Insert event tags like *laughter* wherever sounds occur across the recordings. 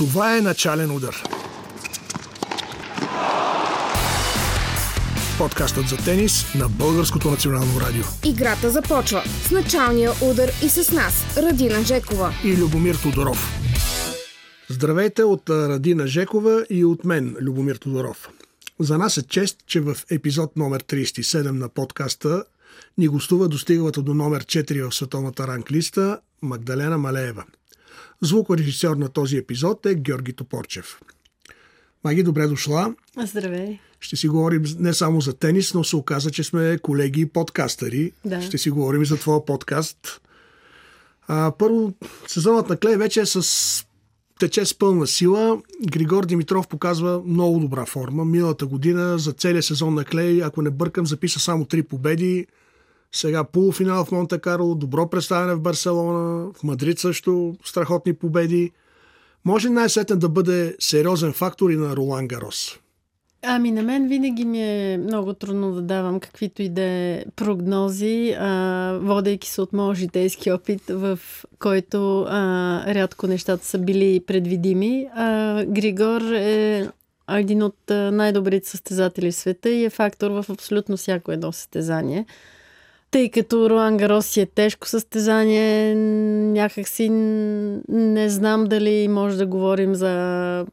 Това е начален удар. Подкастът за тенис на Българското национално радио. Играта започва с началния удар и с нас, Радина Жекова. И Любомир Тодоров. Здравейте от Радина Жекова и от мен, Любомир Тодоров. За нас е чест, че в епизод номер 37 на подкаста ни гостува достигалата до номер 4 в световната ранглиста Магдалена Малеева. Звукорежисьор на този епизод е Георги Топорчев. Маги, добре дошла. Здравей. Ще си говорим не само за тенис, но се оказа, че сме колеги и подкастъри. Да. Ще си говорим за твоя подкаст. А, първо, сезонът на Клей вече е с тече с пълна сила. Григор Димитров показва много добра форма. Миналата година за целия сезон на Клей, ако не бъркам, записа само три победи. Сега полуфинал в Монте Карло, добро представяне в Барселона, в Мадрид също страхотни победи. Може най-сетен да бъде сериозен фактор и на Ролан Гарос. Ами на мен винаги ми е много трудно да давам каквито и да е прогнози, а, водейки се от моят житейски опит, в който а, рядко нещата са били предвидими. А, Григор е един от най-добрите състезатели в света и е фактор в абсолютно всяко едно състезание. Тъй като Руан Гарос е тежко състезание, някакси не знам дали може да говорим за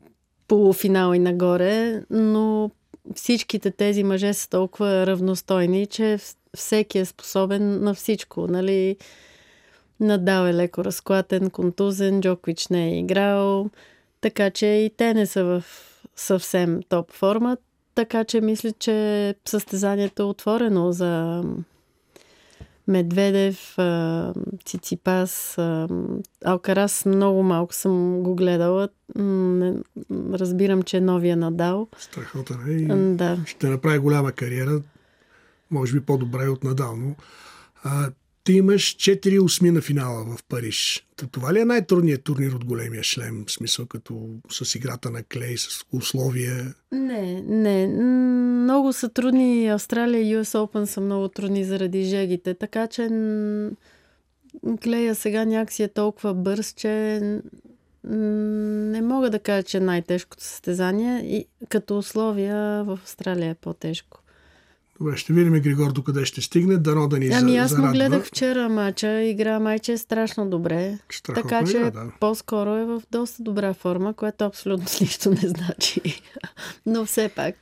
полуфинал и нагоре, но всичките тези мъже са толкова равностойни, че всеки е способен на всичко. Нали? Надал е леко разклатен, контузен, Джокович не е играл, така че и те не са в съвсем топ форма, така че мисля, че състезанието е отворено за Медведев, Циципас, Алкарас много малко съм го гледала. Разбирам, че е новия Надал. Страхотен е и да. ще направи голяма кариера. Може би по-добра и от Надал, но а, ти имаш 4 осми на финала в Париж. Това ли е най-трудният турнир от големия шлем? В смисъл като с играта на клей, с условия? Не, не. Много са трудни. Австралия и US Open са много трудни заради жегите. Така че клея сега някакси е толкова бърз, че не мога да кажа, че е най-тежкото състезание. И като условия в Австралия е по-тежко. Добре, ще видим Григор до къде ще стигне. Дано да ни Ами аз му гледах вчера мача. Игра майче е страшно добре. Страхотно така че игра, да. по-скоро е в доста добра форма, което абсолютно *laughs* нищо не значи. Но все пак.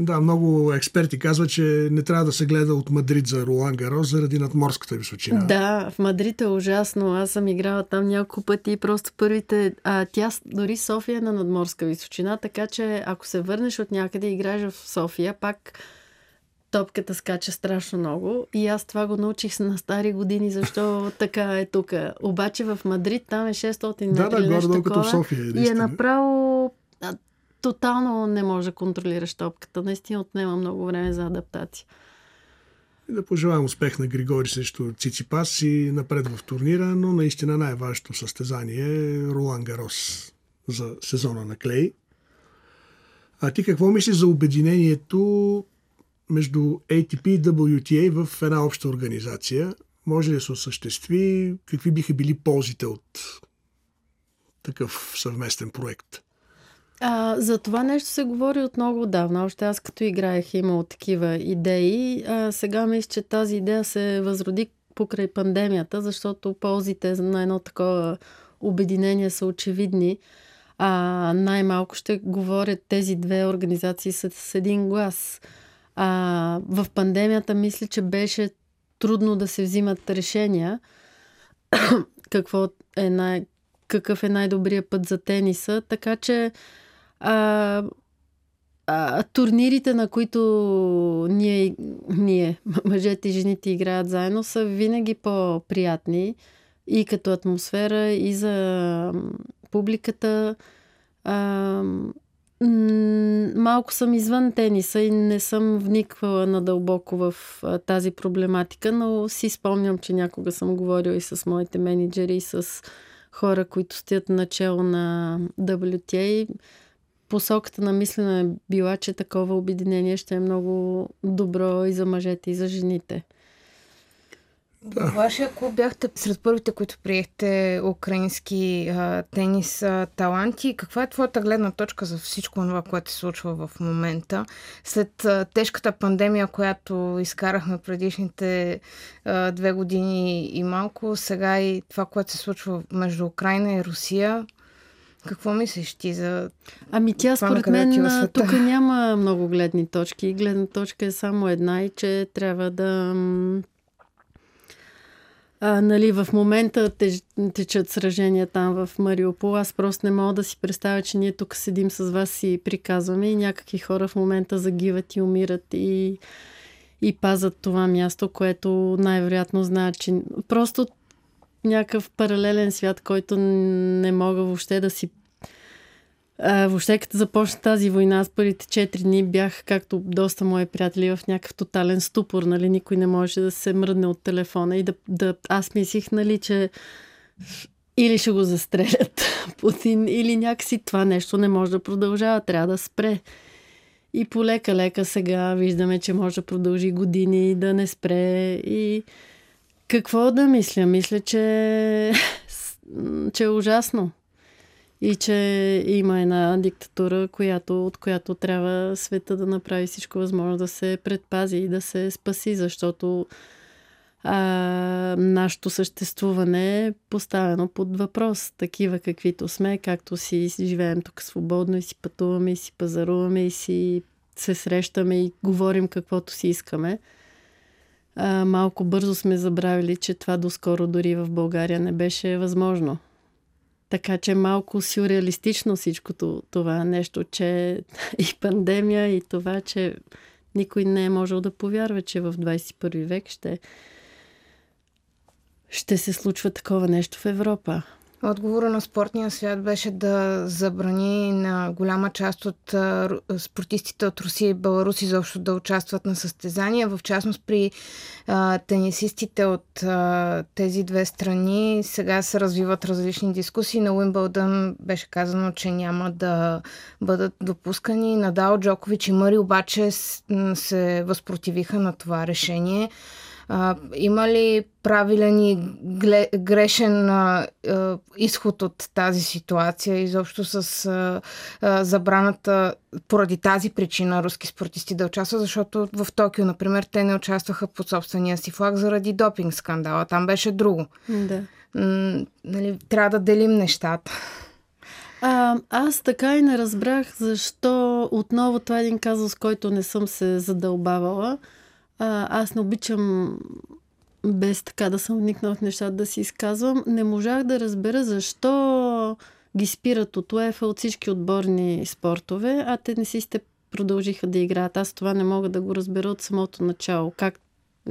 Да, много експерти казват, че не трябва да се гледа от Мадрид за Ролан Гарос заради надморската височина. Да, в Мадрид е ужасно. Аз съм играла там няколко пъти и просто първите... А, тя дори София е на надморска височина, така че ако се върнеш от някъде и играеш в София, пак топката скача страшно много. И аз това го научих на стари години, защо *laughs* така е тук. Обаче в Мадрид там е 600 метра Да, да, горе-долу като в София, и е направо тотално не може да контролираш топката. Наистина отнема много време за адаптация. И да пожелаем успех на Григори срещу Циципас и напред в турнира, но наистина най-важното състезание е Ролан Гарос за сезона на Клей. А ти какво мислиш за обединението между ATP и WTA в една обща организация? Може ли да се осъществи? Какви биха били ползите от такъв съвместен проект? А, за това нещо се говори от много отдавна. Още аз като играех имал такива идеи. А, сега мисля, че тази идея се възроди покрай пандемията, защото ползите на едно такова обединение са очевидни. А, най-малко ще говорят тези две организации с, с един глас. А, в пандемията мисля, че беше трудно да се взимат решения *coughs* какво е най- какъв е най-добрият път за тениса, така че а, а, турнирите, на които ние, ние, *laughs* мъжете и жените играят заедно, са винаги по-приятни и като атмосфера, и за публиката. А, малко съм извън тениса и не съм вниквала надълбоко в тази проблематика, но си спомням, че някога съм говорила и с моите менеджери, и с хора, които стоят начало на WTA. Посоката на мислене е била, че такова обединение ще е много добро и за мъжете, и за жените. Да. Вашия клуб бяхте сред първите, които приехте украински а, тенис а, таланти. Каква е твоята гледна точка за всичко това, което се случва в момента? След а, тежката пандемия, която изкарахме предишните а, две години и малко, сега и това, което се случва между Украина и Русия, какво мислиш ти за Ами тя според мен тук няма много гледни точки. Гледна точка е само една и че трябва да а, нали, в момента теж, течат сражения там в Мариупол. Аз просто не мога да си представя, че ние тук седим с вас и приказваме и някакви хора в момента загиват и умират и, и пазат това място, което най-вероятно знаят, че просто някакъв паралелен свят, който не мога въобще да си а, въобще като започна тази война, аз първите 4 дни бях, както доста мои приятели, в някакъв тотален ступор, нали, никой не може да се мръдне от телефона и да, да аз мислих, нали, че или ще го застрелят *laughs* Путин, или някакси това нещо не може да продължава, трябва да спре. И полека-лека сега виждаме, че може да продължи години да не спре. И какво да мисля? Мисля, че, *laughs* че е ужасно и че има една диктатура, която, от която трябва света да направи всичко възможно да се предпази и да се спаси, защото а, нашето съществуване е поставено под въпрос. Такива каквито сме, както си живеем тук свободно и си пътуваме и си пазаруваме и си се срещаме и говорим каквото си искаме. А, малко бързо сме забравили, че това доскоро дори в България не беше възможно. Така че малко сюрреалистично всичкото това нещо, че *laughs* и пандемия, и това, че никой не е можел да повярва, че в 21 век ще, ще се случва такова нещо в Европа. Отговора на спортния свят беше да забрани на голяма част от спортистите от Русия и Беларус изобщо да участват на състезания. В частност при а, тенисистите от а, тези две страни сега се развиват различни дискусии. На Уимбълдън беше казано, че няма да бъдат допускани. Надал, Джокович и Мъри обаче се възпротивиха на това решение. А, има ли правилен и грешен а, а, изход от тази ситуация, изобщо с а, а, забраната поради тази причина руски спортисти да участват, защото в Токио, например, те не участваха под собствения си флаг заради допинг скандала. Там беше друго. Да. М- нали, трябва да делим нещата. А, аз така и не разбрах защо отново това е един казус, който не съм се задълбавала. А, аз не обичам без така да съм вникнала в нещата да си изказвам. Не можах да разбера защо ги спират от УЕФА от всички отборни спортове, а те не си сте продължиха да играят. Аз това не мога да го разбера от самото начало. Как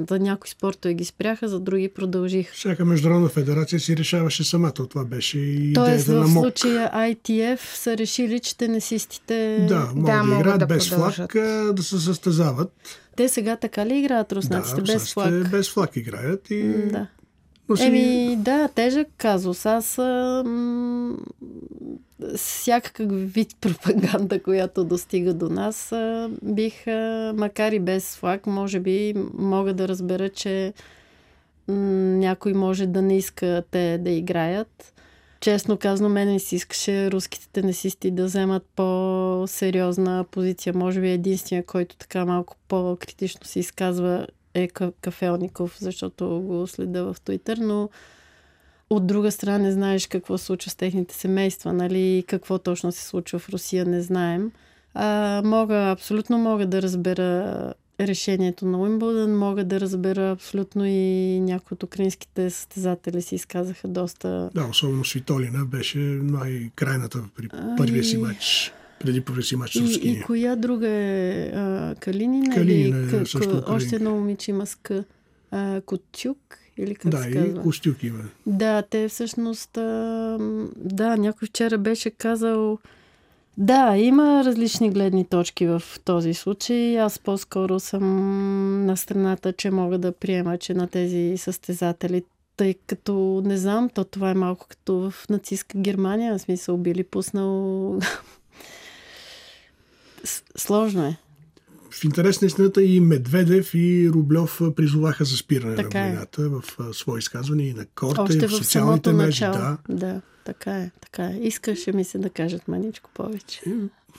за някои спортове ги спряха, за други продължиха. Всяка международна федерация си решаваше самата. Това беше и Тоест, идеята в на МОК. случая ITF са решили, че тенесистите... Да, могат Да, да, играят да без продължат. флаг, да се състезават. Те сега така ли играят руснаците да, без флаг? без флаг играят. И... М, Да. Но си... Еми, да, тежък казус. Аз а, м- всякакъв вид пропаганда, която достига до нас, а, бих, а, макар и без флаг, може би мога да разбера, че м- някой може да не иска те да играят. Честно казано, мен ми се искаше руските тенесисти да вземат по-сериозна позиция. Може би единствения, който така малко по-критично се изказва е Ка- Кафелников, защото го следа в Твитър, но от друга страна не знаеш какво се случва с техните семейства, нали, какво точно се случва в Русия, не знаем. А, мога, абсолютно мога да разбера решението на Уимбълдън, мога да разбера абсолютно и някои от украинските състезатели си изказаха доста... Да, особено Свитолина беше най-крайната при Ами- първия си матч. Преди първия си матч с И, и руския. коя друга е а, Калинина? Калинина или, е К- също К- още едно момиче има с К. А, Котюк? Или как Да, се и казва? Костюк има. Да, те всъщност... А, да, някой вчера беше казал... Да, има различни гледни точки в този случай. Аз по-скоро съм на страната, че мога да приема, че на тези състезатели, тъй като, не знам, то това е малко като в нацистска Германия, в смисъл били пуснал... *laughs* Сложно е. В интерес на истината и Медведев и Рублев призоваха за спиране Така на е. войната в а, свои изказвания и на корта, Още и в в социалните мрежи. Да. да, така е, така е. Искаше ми се да кажат маничко повече.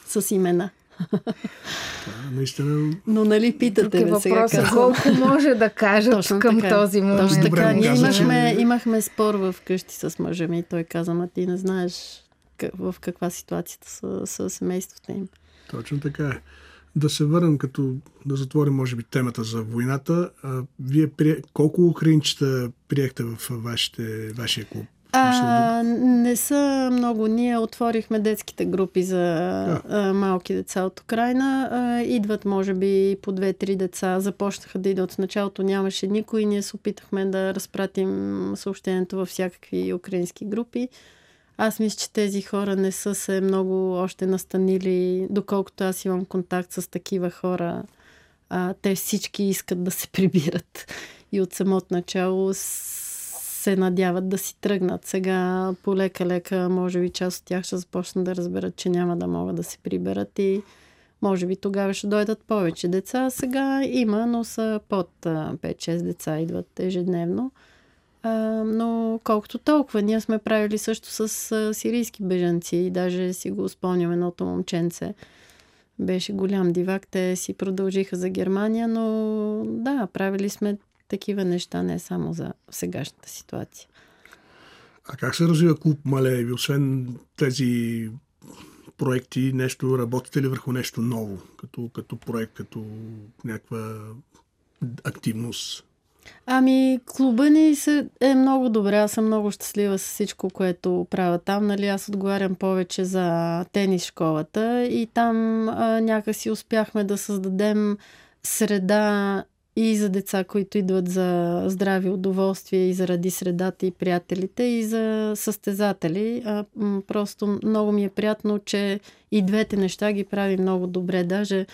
С имена. Да, наистина. Но нали Тук питате е ме сега въпросът казвам. колко може да кажат Точно към така. този момент. Точно така. Ние имахме, имахме спор в къщи с мъжа ми и той каза, ма ти не знаеш в каква ситуацията са, са семействата им. Точно така е. Да се върнем, като да затворим, може би, темата за войната. А, вие прие... колко украинчета приехте в вашите, вашия клуб? А, не са много. Ние отворихме детските групи за а, малки деца от Украина. А, идват, може би, по две-три деца. Започнаха да идват. В началото нямаше никой. Ние се опитахме да разпратим съобщението във всякакви украински групи. Аз мисля, че тези хора не са се много още настанили, доколкото аз имам контакт с такива хора. А, те всички искат да се прибират. И от самото начало се надяват да си тръгнат. Сега полека-лека, може би част от тях ще започнат да разберат, че няма да могат да се приберат и може би тогава ще дойдат повече деца. Сега има, но са под а, 5-6 деца идват ежедневно. А, но колкото толкова, ние сме правили също с а, сирийски бежанци и даже си го спомням едното момченце. Беше голям дивак, те си продължиха за Германия, но да, правили сме такива неща, не само за сегашната ситуация. А как се развива клуб Малееви? Освен тези проекти, нещо, работите ли върху нещо ново, като, като проект, като някаква активност? Ами, клуба ни се, е много добре. Аз съм много щастлива с всичко, което правя там. Нали, аз отговарям повече за тенис школата и там а, някакси успяхме да създадем среда и за деца, които идват за здрави удоволствия и заради средата и приятелите, и за състезатели. А, просто много ми е приятно, че и двете неща ги прави много добре. Даже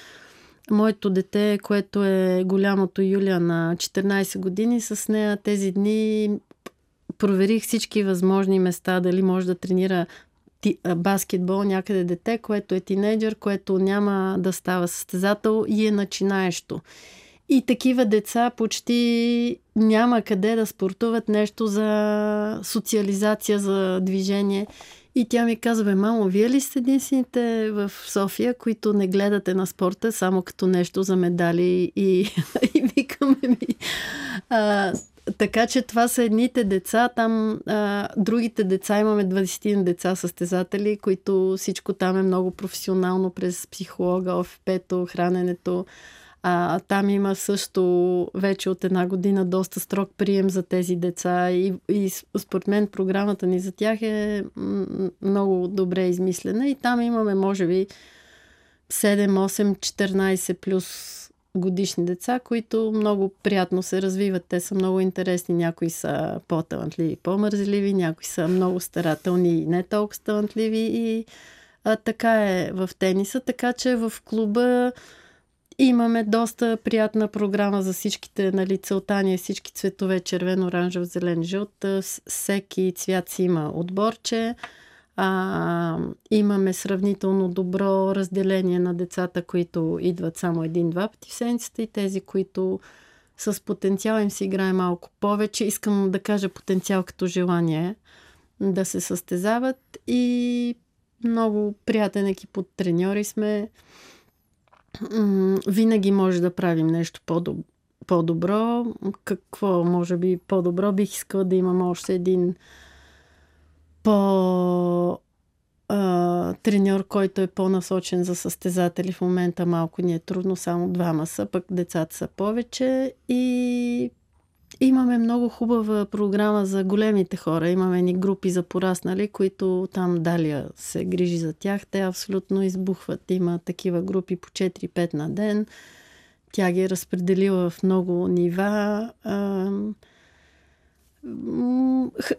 моето дете, което е голямото Юлия на 14 години, с нея тези дни проверих всички възможни места, дали може да тренира баскетбол някъде дете, което е тинейджър, което няма да става състезател и е начинаещо. И такива деца почти няма къде да спортуват нещо за социализация, за движение. И тя ми казва, бе, мамо, вие ли сте единствените в София, които не гледате на спорта само като нещо за медали и, *laughs* и викаме ми. А, така че това са едните деца. Там а, другите деца, имаме 20 деца състезатели, които всичко там е много професионално през психолога, ОФП-то, храненето. А, там има също вече от една година доста строг прием за тези деца и, и според мен програмата ни за тях е много добре измислена и там имаме може би 7, 8, 14 плюс годишни деца, които много приятно се развиват. Те са много интересни. Някои са по-талантливи, по-мързеливи, някои са много старателни и не толкова талантливи. И а, така е в тениса. Така че в клуба имаме доста приятна програма за всичките, нали, целта ни е всички цветове, червен, оранжев, зелен, жълт. Всеки цвят си има отборче. А, имаме сравнително добро разделение на децата, които идват само един-два пъти в седмицата и тези, които с потенциал им се играе малко повече. Искам да кажа потенциал като желание да се състезават и много приятен екип от треньори сме. Винаги може да правим нещо по-добро. по-добро. Какво може би по-добро? Бих искала да имам още един по а, треньор, който е по-насочен за състезатели. В момента малко ни е трудно, само двама са, пък децата са повече. И имаме много хубава програма за големите хора. Имаме ни групи за пораснали, които там Далия се грижи за тях. Те абсолютно избухват. Има такива групи по 4-5 на ден. Тя ги е разпределила в много нива.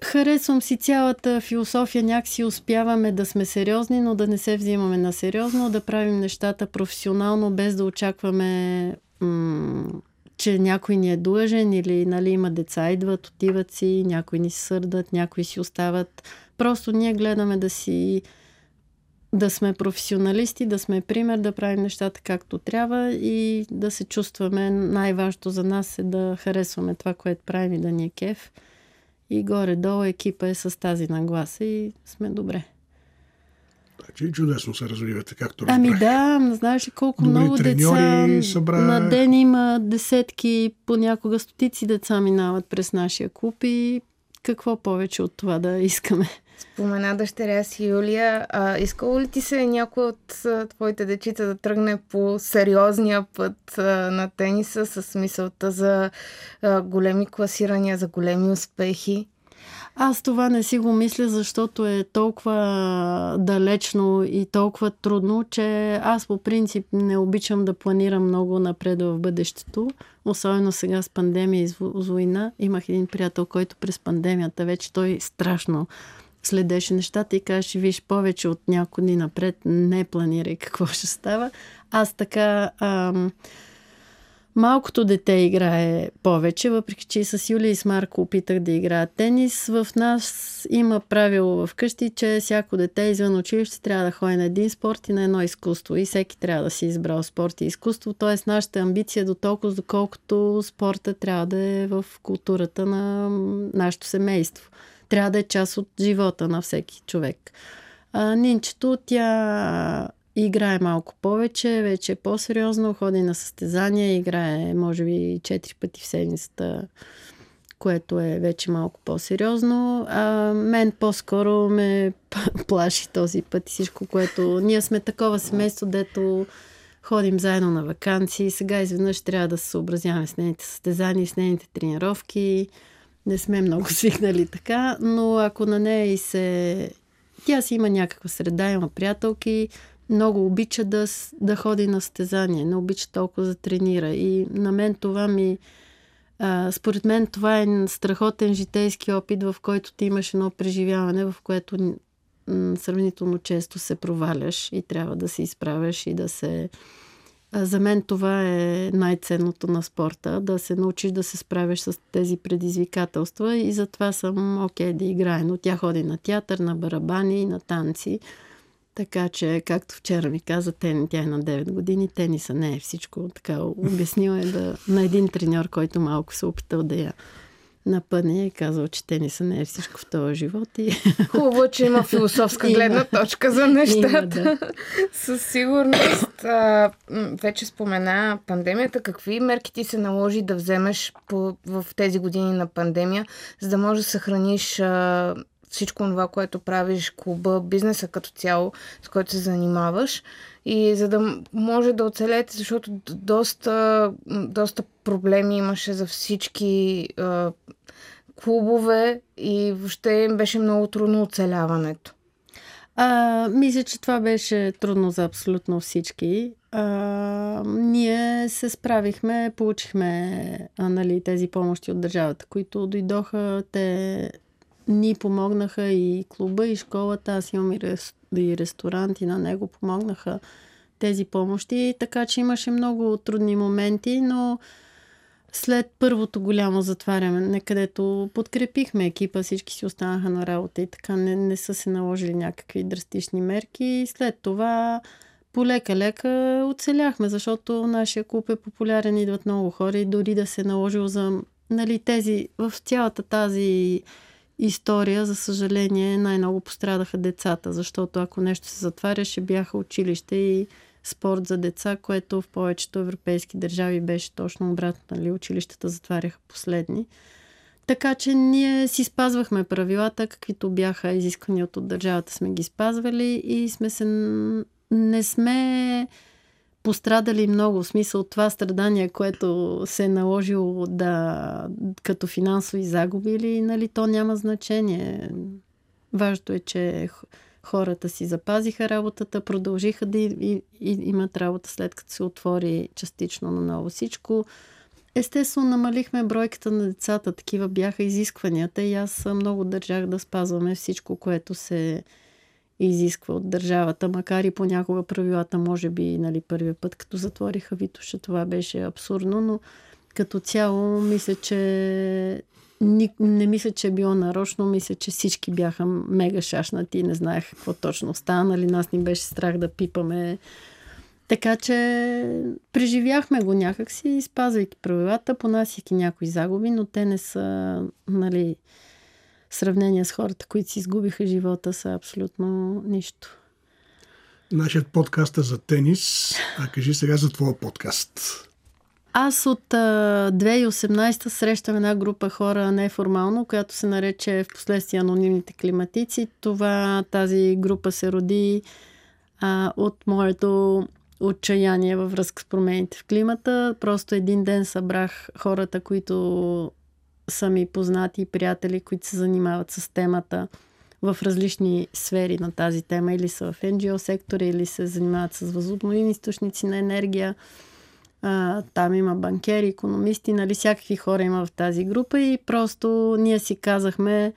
Харесвам си цялата философия. Някакси успяваме да сме сериозни, но да не се взимаме на сериозно, да правим нещата професионално, без да очакваме че някой ни е длъжен или нали, има деца, идват, отиват си, някои ни се сърдат, някои си остават. Просто ние гледаме да си да сме професионалисти, да сме пример, да правим нещата както трябва и да се чувстваме. Най-важното за нас е да харесваме това, което правим и да ни е кеф. И горе-долу екипа е с тази нагласа и сме добре. Значи чудесно се развивате, както разбрах. Ами да, знаеш ли колко Добри много деца събра... на ден има десетки, понякога стотици деца минават през нашия клуб и какво повече от това да искаме. Спомена дъщеря си Юлия. А, искало ли ти се някой от а, твоите дечица да тръгне по сериозния път а, на тениса с мисълта за а, големи класирания, за големи успехи? Аз това не си го мисля, защото е толкова далечно и толкова трудно, че аз по принцип не обичам да планирам много напред в бъдещето. Особено сега с пандемия и с война. Имах един приятел, който през пандемията вече той страшно следеше нещата и казваше, виж, повече от няколко дни напред не планирай какво ще става. Аз така... Ам, Малкото дете играе повече, въпреки че и с Юлия и с Марко опитах да играят тенис. В нас има правило в къщи, че всяко дете извън училище трябва да ходи на един спорт и на едно изкуство. И всеки трябва да си избрал спорт и изкуство. Тоест, нашата амбиция е до толкова, доколкото спорта трябва да е в културата на нашето семейство. Трябва да е част от живота на всеки човек. А, Нинчето, тя играе малко повече, вече е по-сериозно, ходи на състезания, играе може би 4 пъти в седмицата, което е вече малко по-сериозно. А мен по-скоро ме *laughs* плаши този път и всичко, което... Ние сме такова семейство, дето ходим заедно на вакансии. Сега изведнъж трябва да се съобразяваме с нейните състезания, с нейните тренировки. Не сме много *laughs* свикнали така, но ако на нея и се... Тя си има някаква среда, има приятелки, много обича да, да ходи на стезание, не обича толкова да тренира. И на мен това ми... А, според мен това е страхотен житейски опит, в който ти имаш едно преживяване, в което сравнително често се проваляш и трябва да се изправяш и да се... За мен това е най-ценното на спорта, да се научиш да се справиш с тези предизвикателства и затова съм окей okay, да играя. Но тя ходи на театър, на барабани, на танци. Така че, както вчера ми каза, тен, тя е на 9 години, тениса не е всичко. Така обяснила е да, на един треньор, който малко се опитал да я напъне и е казал, че тениса не е всичко в този живот. И... *laughs* Хубаво, че има *laughs* философска гледна точка за нещата. Има, да. *laughs* Със сигурност. А, вече спомена пандемията. Какви мерки ти се наложи да вземеш по, в тези години на пандемия, за да можеш да съхраниш а, всичко това, което правиш, клуба, бизнеса като цяло, с който се занимаваш. И за да може да оцелете, защото доста, доста проблеми имаше за всички а, клубове и въобще им беше много трудно А, мисля, че това беше трудно за абсолютно всички. А, ние се справихме, получихме а, нали, тези помощи от държавата, които дойдоха. Те ни помогнаха и клуба, и школата. Аз имам и, рес, и ресторант, и на него помогнаха тези помощи. Така че имаше много трудни моменти, но след първото голямо затваряне, където подкрепихме екипа, всички си останаха на работа и така не, не са се наложили някакви драстични мерки. След това полека-лека оцеляхме, защото нашия клуб е популярен, идват много хора и дори да се е наложил за нали, тези, в цялата тази история, за съжаление, най-много пострадаха децата, защото ако нещо се затваряше, бяха училище и спорт за деца, което в повечето европейски държави беше точно обратно. Нали? Училищата затваряха последни. Така че ние си спазвахме правилата, каквито бяха изискани от държавата, сме ги спазвали и сме се... не сме пострадали много. В смисъл това страдание, което се е наложило да, като финансови загуби или, нали, то няма значение. Важното е, че хората си запазиха работата, продължиха да и, и, и имат работа след като се отвори частично на ново всичко. Естествено, намалихме бройката на децата. Такива бяха изискванията и аз много държах да спазваме всичко, което се изисква от държавата, макар и понякога правилата, може би, нали, първия път, като затвориха Витоша, това беше абсурдно, но като цяло мисля, че не мисля, че е било нарочно. Мисля, че всички бяха мега шашнати и не знаех какво точно стана. Нали, нас ни беше страх да пипаме. Така че преживяхме го някакси, спазвайки правилата, понасяйки някои загуби, но те не са, нали, сравнение с хората, които си изгубиха живота, са абсолютно нищо. Нашият подкаст е за тенис. А кажи сега за твоя подкаст. Аз от а, 2018 срещам една група хора неформално, която се нарече в последствие анонимните климатици. Това, тази група се роди а, от моето отчаяние във връзка с промените в климата. Просто един ден събрах хората, които са ми познати и приятели, които се занимават с темата в различни сфери на тази тема. Или са в NGO сектора, или се занимават с възобновими източници на енергия. А, там има банкери, економисти, нали, всякакви хора има в тази група и просто ние си казахме,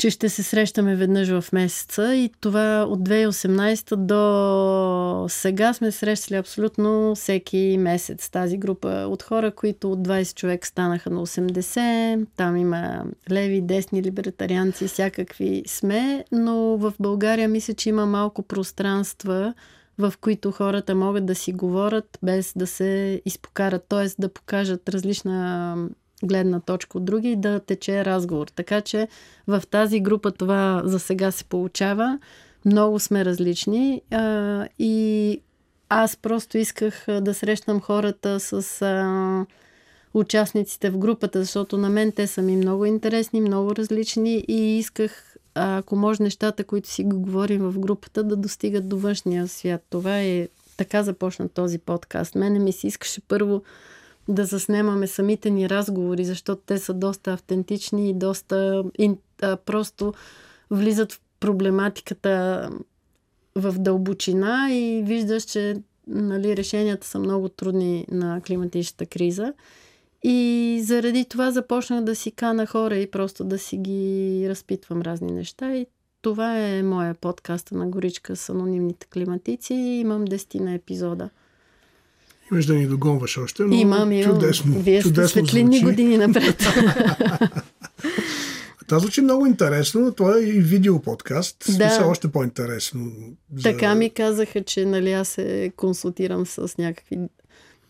че ще се срещаме веднъж в месеца и това от 2018 до сега сме срещали абсолютно всеки месец тази група от хора, които от 20 човек станаха на 80. Там има леви, десни, либертарианци, всякакви сме, но в България мисля, че има малко пространства, в които хората могат да си говорят без да се изпокарат, т.е. да покажат различна гледна точка от други и да тече разговор. Така че в тази група това за сега се получава. Много сме различни а, и аз просто исках да срещам хората с а, участниците в групата, защото на мен те са ми много интересни, много различни и исках, ако може нещата, които си го говорим в групата, да достигат до външния свят. Това е така започна този подкаст. Мене ми се искаше първо да заснемаме самите ни разговори, защото те са доста автентични и доста а, просто влизат в проблематиката в дълбочина и виждаш, че нали, решенията са много трудни на климатичната криза. И заради това започнах да си кана хора и просто да си ги разпитвам разни неща. И това е моя подкаст на Горичка с анонимните климатици. Имам 10 на епизода. Имаш да ни догонваш още, но имам, имам. чудесно. Вие чудесно сте светлини звучи. години напред. *laughs* Това звучи много интересно. Това е и видео подкаст. Да. Смисъл още по-интересно. За... Така ми казаха, че нали, аз се консултирам с някакви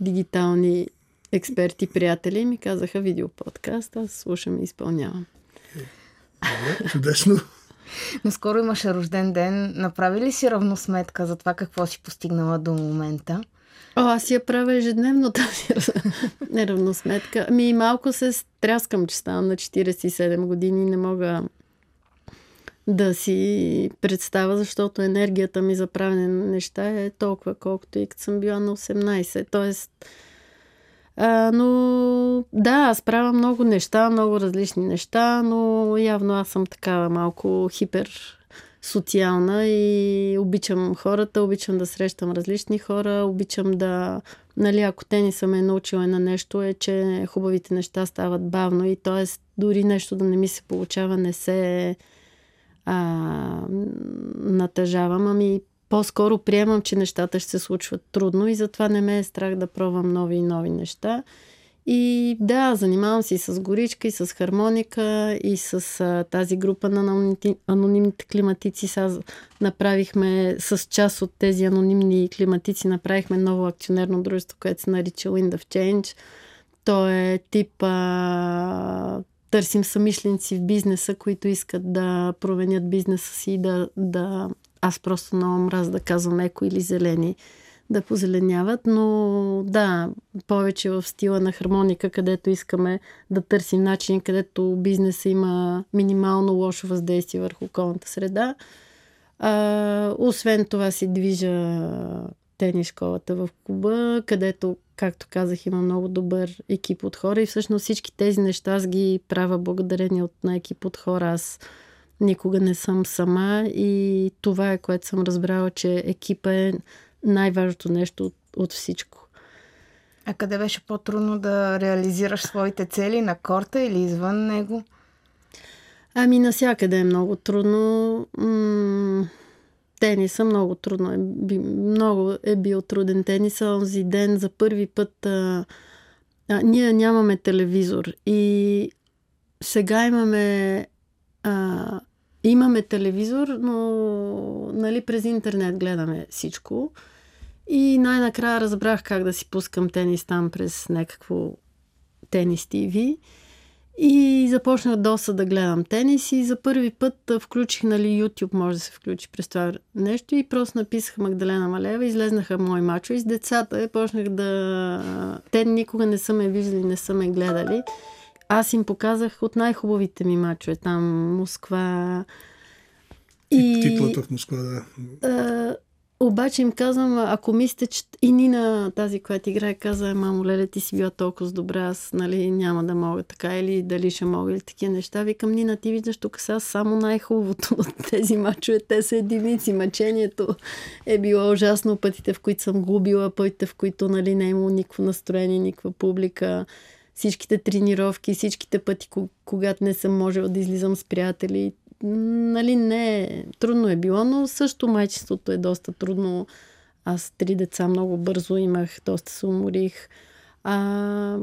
дигитални експерти, приятели и ми казаха видео подкаст. Аз слушам и изпълнявам. Добре, чудесно. *laughs* Наскоро имаше рожден ден. Направи ли си равносметка за това какво си постигнала до момента? О, аз я правя ежедневно тази *laughs* неравносметка. Ми малко се стряскам, че ставам на 47 години. Не мога да си представя, защото енергията ми за правене на неща е толкова, колкото и като съм била на 18. Тоест, а, но да, аз правя много неща, много различни неща, но явно аз съм такава малко хипер социална и обичам хората, обичам да срещам различни хора, обичам да, нали, ако тениса ме е научила на нещо, е, че хубавите неща стават бавно и т.е. дори нещо да не ми се получава, не се а, натъжавам, ами по-скоро приемам, че нещата ще се случват трудно и затова не ме е страх да пробвам нови и нови неща. И да, занимавам се и с горичка, и с хармоника, и с а, тази група на анонимните, климатици. Сега направихме с част от тези анонимни климатици, направихме ново акционерно дружество, което се нарича Wind of Change. То е тип а, търсим самишленци в бизнеса, които искат да променят бизнеса си и да, да... Аз просто много мраз да казвам еко или зелени да позеленяват, но да, повече в стила на хармоника, където искаме да търсим начин, където бизнеса има минимално лошо въздействие върху околната среда. А, освен това си движа тенис школата в клуба, където, както казах, има много добър екип от хора и всъщност всички тези неща аз ги правя благодарение от на екип от хора. Аз никога не съм сама и това е което съм разбрала, че екипа е най-важното нещо от, от всичко. А къде беше по-трудно да реализираш своите цели на корта или извън него? Ами насякъде е много трудно. М- тениса много трудно. Е, би, много е бил труден тениса. Онзи ден за първи път а, а, ние нямаме телевизор и сега имаме а, имаме телевизор, но нали, през интернет гледаме всичко. И най-накрая разбрах как да си пускам тенис там през някакво тенис ТВ. И започнах доста да гледам тенис и за първи път включих, нали, YouTube може да се включи през това нещо и просто написах Магдалена Малева, излезнаха мои мачове и с децата и почнах да... Те никога не са ме виждали, не са ме гледали. Аз им показах от най-хубавите ми мачове, там Москва. И... Титлата в Москва, да. А, обаче им казвам, ако мислите, че и Нина, тази, която играе, каза, мамо, леле, ти си била толкова добра, аз нали, няма да мога така, или дали ще мога, или такива неща. Викам, Нина, ти виждаш тук сега само най-хубавото *laughs* от тези мачове. Те са единици. Мъчението е било ужасно. Пътите, в които съм губила, пътите, в които нали, не е имало никакво настроение, никаква публика всичките тренировки, всичките пъти, когато не съм можела да излизам с приятели. Нали, не, трудно е било, но също майчеството е доста трудно. Аз три деца много бързо имах, доста се уморих. А,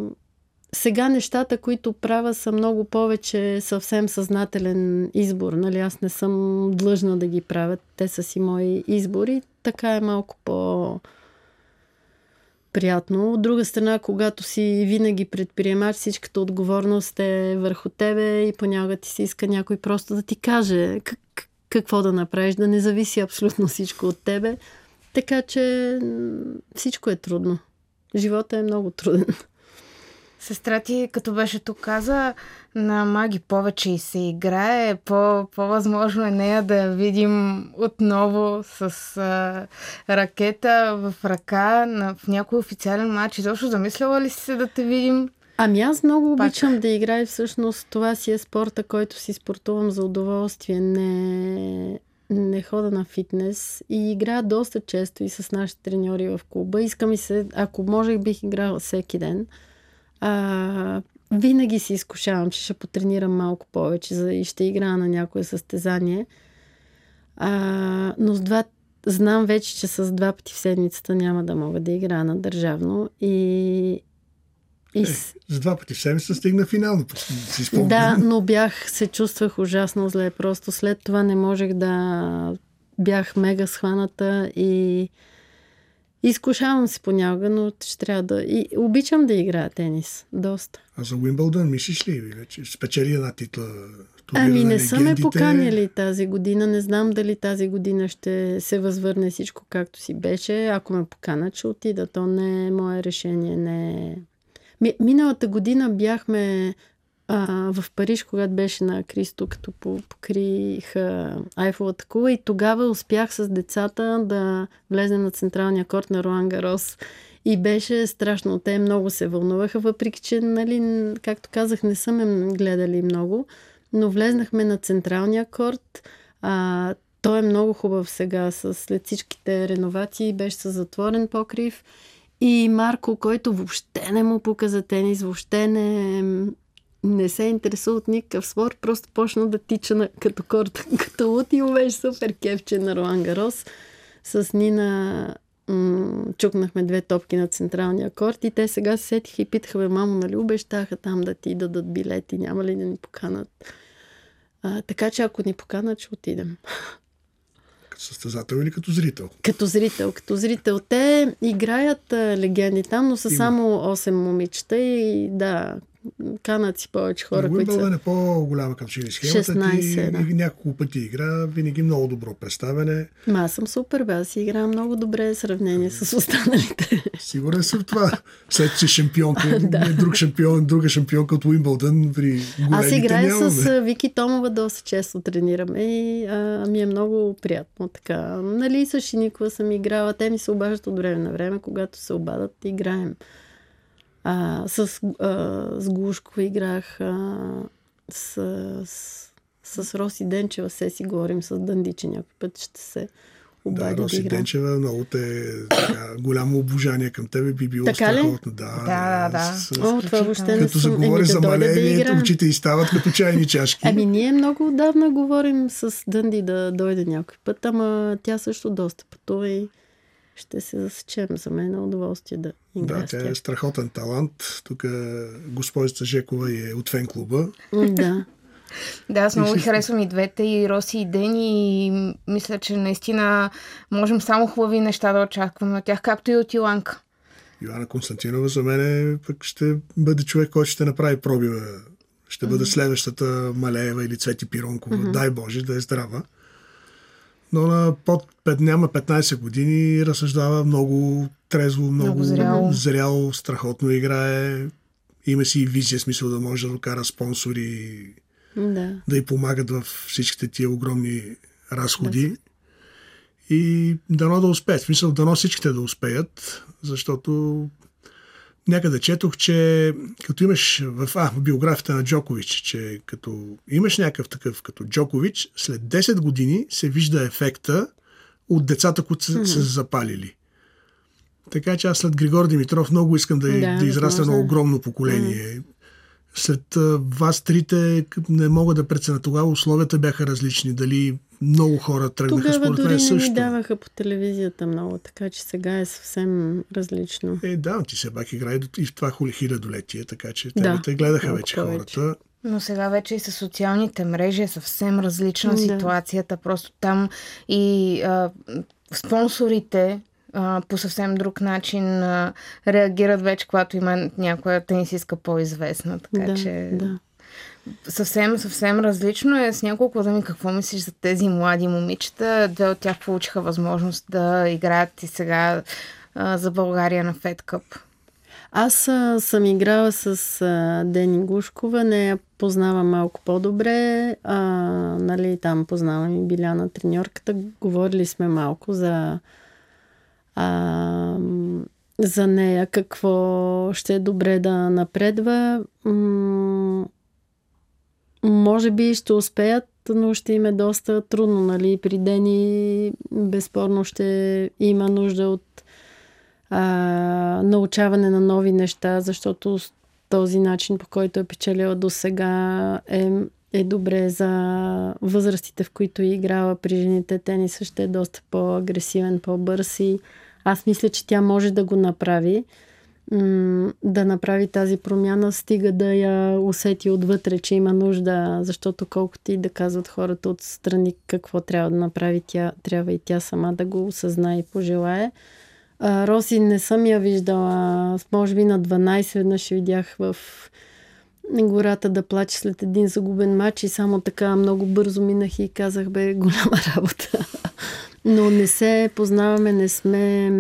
сега нещата, които правя, са много повече съвсем съзнателен избор. Нали? Аз не съм длъжна да ги правя. Те са си мои избори. Така е малко по приятно. От друга страна, когато си винаги предприемач, всичката отговорност е върху тебе и понякога ти се иска някой просто да ти каже как, какво да направиш, да не зависи абсолютно всичко от тебе. Така че всичко е трудно. Живота е много труден. Сестра ти, като беше тук, каза на Маги повече и се играе. По, по-възможно е нея да я видим отново с а, ракета в ръка на, в някой официален матч. Изобщо замисляла ли си се да те видим? Ами аз много Пак. обичам да играя. Всъщност това си е спорта, който си спортувам за удоволствие. Не, не хода на фитнес и играя доста често и с нашите треньори в клуба. Искам и се, ако можех, бих играла всеки ден. А, винаги си изкушавам, че ще потренирам малко повече за, и ще играя на някое състезание. А, но с два, знам вече, че с два пъти в седмицата няма да мога да играя на държавно. И, и... Е, с два пъти в седмицата стигна финално. Си да, но бях, се чувствах ужасно зле. Просто след това не можех да... Бях мега схваната и Изкушавам се понякога, но ще трябва да... И обичам да играя тенис. Доста. А за Уимбълдън мислиш ли вече? Спечели една титла? Ами не са ме поканили тази година. Не знам дали тази година ще се възвърне всичко както си беше. Ако ме поканат, ще отида. То не е мое решение. Не е... Миналата година бяхме а, в Париж, когато беше на Кристо, като покрих Айфовата кула и тогава успях с децата да влезем на централния корт на Руан Гарос. И беше страшно. Те много се вълнуваха, въпреки че, нали, както казах, не са ме гледали много. Но влезнахме на централния корт. А, той е много хубав сега, с, след всичките реновации. Беше с затворен покрив. И Марко, който въобще не му показа тенис, въобще не, не се интересува от никакъв спорт, просто почна да тича на, като корта, *laughs* като лут и беше супер кефче на Роан Гарос. С Нина м- чукнахме две топки на централния корт и те сега се сетиха и питаха, бе, мамо, нали обещаха там да ти дадат билети, няма ли да ни поканат? А, така че ако ни поканат, ще отидем. Като състезател или като зрител? Като зрител, като зрител. Те играят а, легенди там, но са Има. само 8 момичета и да, канат си повече хора, които са... е по-голяма към че схемата 16, ти, да. няколко пъти игра, винаги много добро представяне. Ма аз съм супер, бе, аз играя много добре в сравнение с останалите. Сигурен съм това. След че шампионка, *laughs* да. друг шампион, друга шампионка от Уимбълдън при Аз играя нямаме. с Вики Томова доста често тренираме и а, ми е много приятно така. Нали, с Шиникова съм играла, те ми се обаждат от време на време, когато се обадат, играем. А, с, а, с Глушкова играх а, с, с, с Роси Денчева. Се си говорим с Дънди, че някой път ще се обади да, Роси да Денчева, много те така, голямо обожание към тебе би било така страхотно. Да, да, да. С, О, това въобще като заговори за малението, да очите и стават като чайни чашки. Ами ние много отдавна говорим с Дънди да дойде някой път, ама тя също доста пътува и ще се засечем. За мен е удоволствие да играя Да, тя е страхотен талант. Тук госпожица Жекова е от фен клуба. Да. Да, аз много харесвам и двете, и Роси, и Дени, и мисля, че наистина можем само хубави неща да очакваме от тях, както и от Иланка. Йоанна Константинова за мен е, пък ще бъде човек, който ще направи пробива. Ще бъде следващата Малеева или Цвети Пиронкова. Дай Боже да е здрава. Но на под, няма 15 години разсъждава много трезво, много, Много зряло. зряло, страхотно играе. Има си и визия, смисъл да може да докара спонсори, Да. да й помагат в всичките тия огромни разходи. И дано да успеят. В смисъл, дано всичките да успеят, защото някъде четох, че като имаш в, а, в биографията на Джокович, че като имаш някакъв такъв като Джокович, след 10 години се вижда ефекта от децата, които са, са запалили. Така че аз след Григор Димитров много искам да, Да, да, израсна на е. огромно поколение. След вас трите не мога да преценя. Тогава условията бяха различни. Дали много хора тръгнаха Тогава според дори мен не също. ни даваха по телевизията много, така че сега е съвсем различно. Е, да, ти все пак играе и в това хули хилядолетие, така че Да, те, гледаха вече повече. хората. Но сега вече и с социалните мрежи е съвсем различна Да. ситуацията. Просто там и а, спонсорите а, по съвсем друг начин а, реагират вече, когато има някоя тенисистка по-известна. Така да, че да. съвсем, съвсем различно е. С няколко думи какво мислиш за тези млади момичета? Две от тях получиха възможност да играят и сега а, за България на Фед Къп. Аз а, съм играла с а, Дени Гушкова, нея познавам малко по-добре. А, нали, там познавам и Биляна треньорката. Говорили сме малко за, а, за нея, какво ще е добре да напредва. Може би ще успеят, но ще им е доста трудно. Нали? При Дени безспорно ще има нужда от а, научаване на нови неща, защото този начин, по който е печелила до сега, е, е добре за възрастите, в които е играла при жените. Тениса ще е доста по-агресивен, по-бърз и аз мисля, че тя може да го направи. Да направи тази промяна, стига да я усети отвътре, че има нужда, защото колкото и да казват хората отстрани какво трябва да направи, тя, трябва и тя сама да го осъзнае и пожелае. А, Роси не съм я виждала, може би на 12 веднъж видях в гората да плаче след един загубен матч и само така много бързо минах и казах, бе, голяма работа. Но не се познаваме, не сме...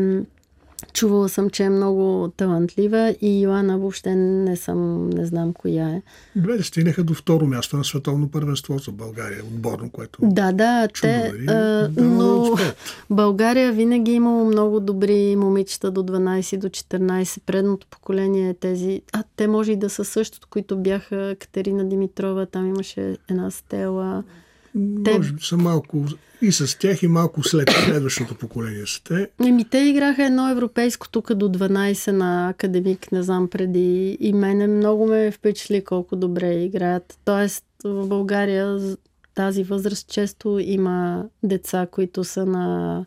Чувала съм, че е много талантлива и Йоана въобще не съм, не знам коя е. Двете стигнаха до второ място на световно първенство за България, отборно, което Да, да, те, нали? а, Да, да но успеят. България винаги е имало много добри момичета до 12, до 14. Предното поколение е тези... А, те може и да са същото, които бяха Катерина Димитрова, там имаше една стела. Те- Може би са малко и с тях, и малко след следващото поколение са те. Еми, те играха едно европейско тук до 12 на академик, не знам преди. И мене много ме впечатли колко добре играят. Тоест, в България тази възраст често има деца, които са на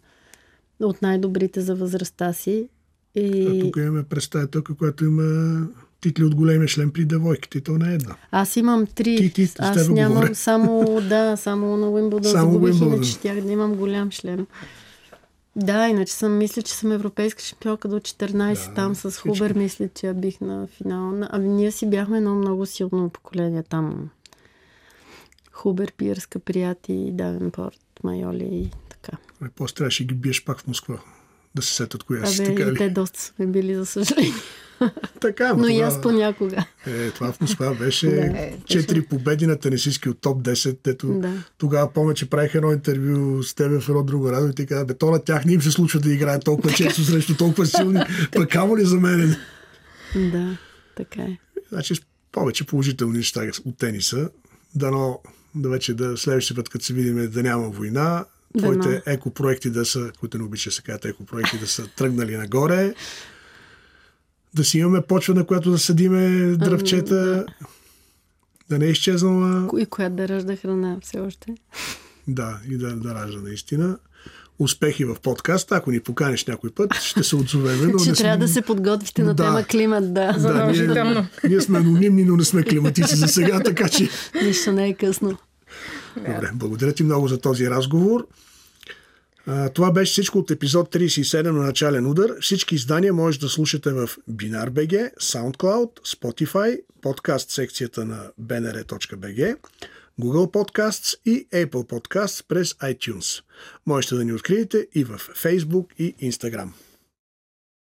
от най-добрите за възрастта си. А И тук имаме представителка, която има титли от големия шлем при девойките. То не е една. аз имам три. Ти- ти- аз нямам говоря. само, да, само на Уимбълдън Само загубих, иначе щях да имам голям шлем. Да, иначе съм, мисля, че съм европейска шампионка до 14 Да, там с всички. Хубер, мисля, че я бих на финал. На- Ами ние си бяхме едно много силно поколение там. Хубер, Пиерска, Прияти, Давенпорт, Майоли и така. А После трябваше ги биеш пак в Москва. Да се сетят коя си. Така ли? те доста сме били, за съжаление. *laughs* Така, Но и тогава- аз понякога. Е, това в Москва беше *laughs* Да, четири победи на тенисистки от топ 10. Ето, Да. Тогава помня, че правих едно интервю с тебе в едно друго радио и ти каза, бе, то на тях не им се случва да играят толкова често срещу толкова силни. *laughs* Пък камо ли за мен? Да, така е. Значи повече положителни неща от тениса. Дано да вече да следващия път, като се видим, да няма война. Твоите екопроекти да са, които не обича се казват екопроекти, да са тръгнали нагоре. Да си имаме почва, на която да съдиме дръвчета. Да не е изчезнала. И която да ражда храна все още. Да, и да, да ражда наистина. успехи в подкаста. Ако ни поканиш някой път, ще се отзовеме. Но *laughs* Ще не трябва сме... да се подготвите на Да. тема климат, да. Да, ние, ние сме анонимни, но не сме климатици за сега, така че... Нищо не е късно. Добре, благодаря ти много за този разговор. Това беше всичко от епизод 37 на Начален удар. Всички издания може да слушате в Binar.bg, SoundCloud, Spotify, подкаст секцията на bnr.bg, Google Podcasts и Apple Podcasts през iTunes. Можете да ни откриете и в Facebook и Instagram.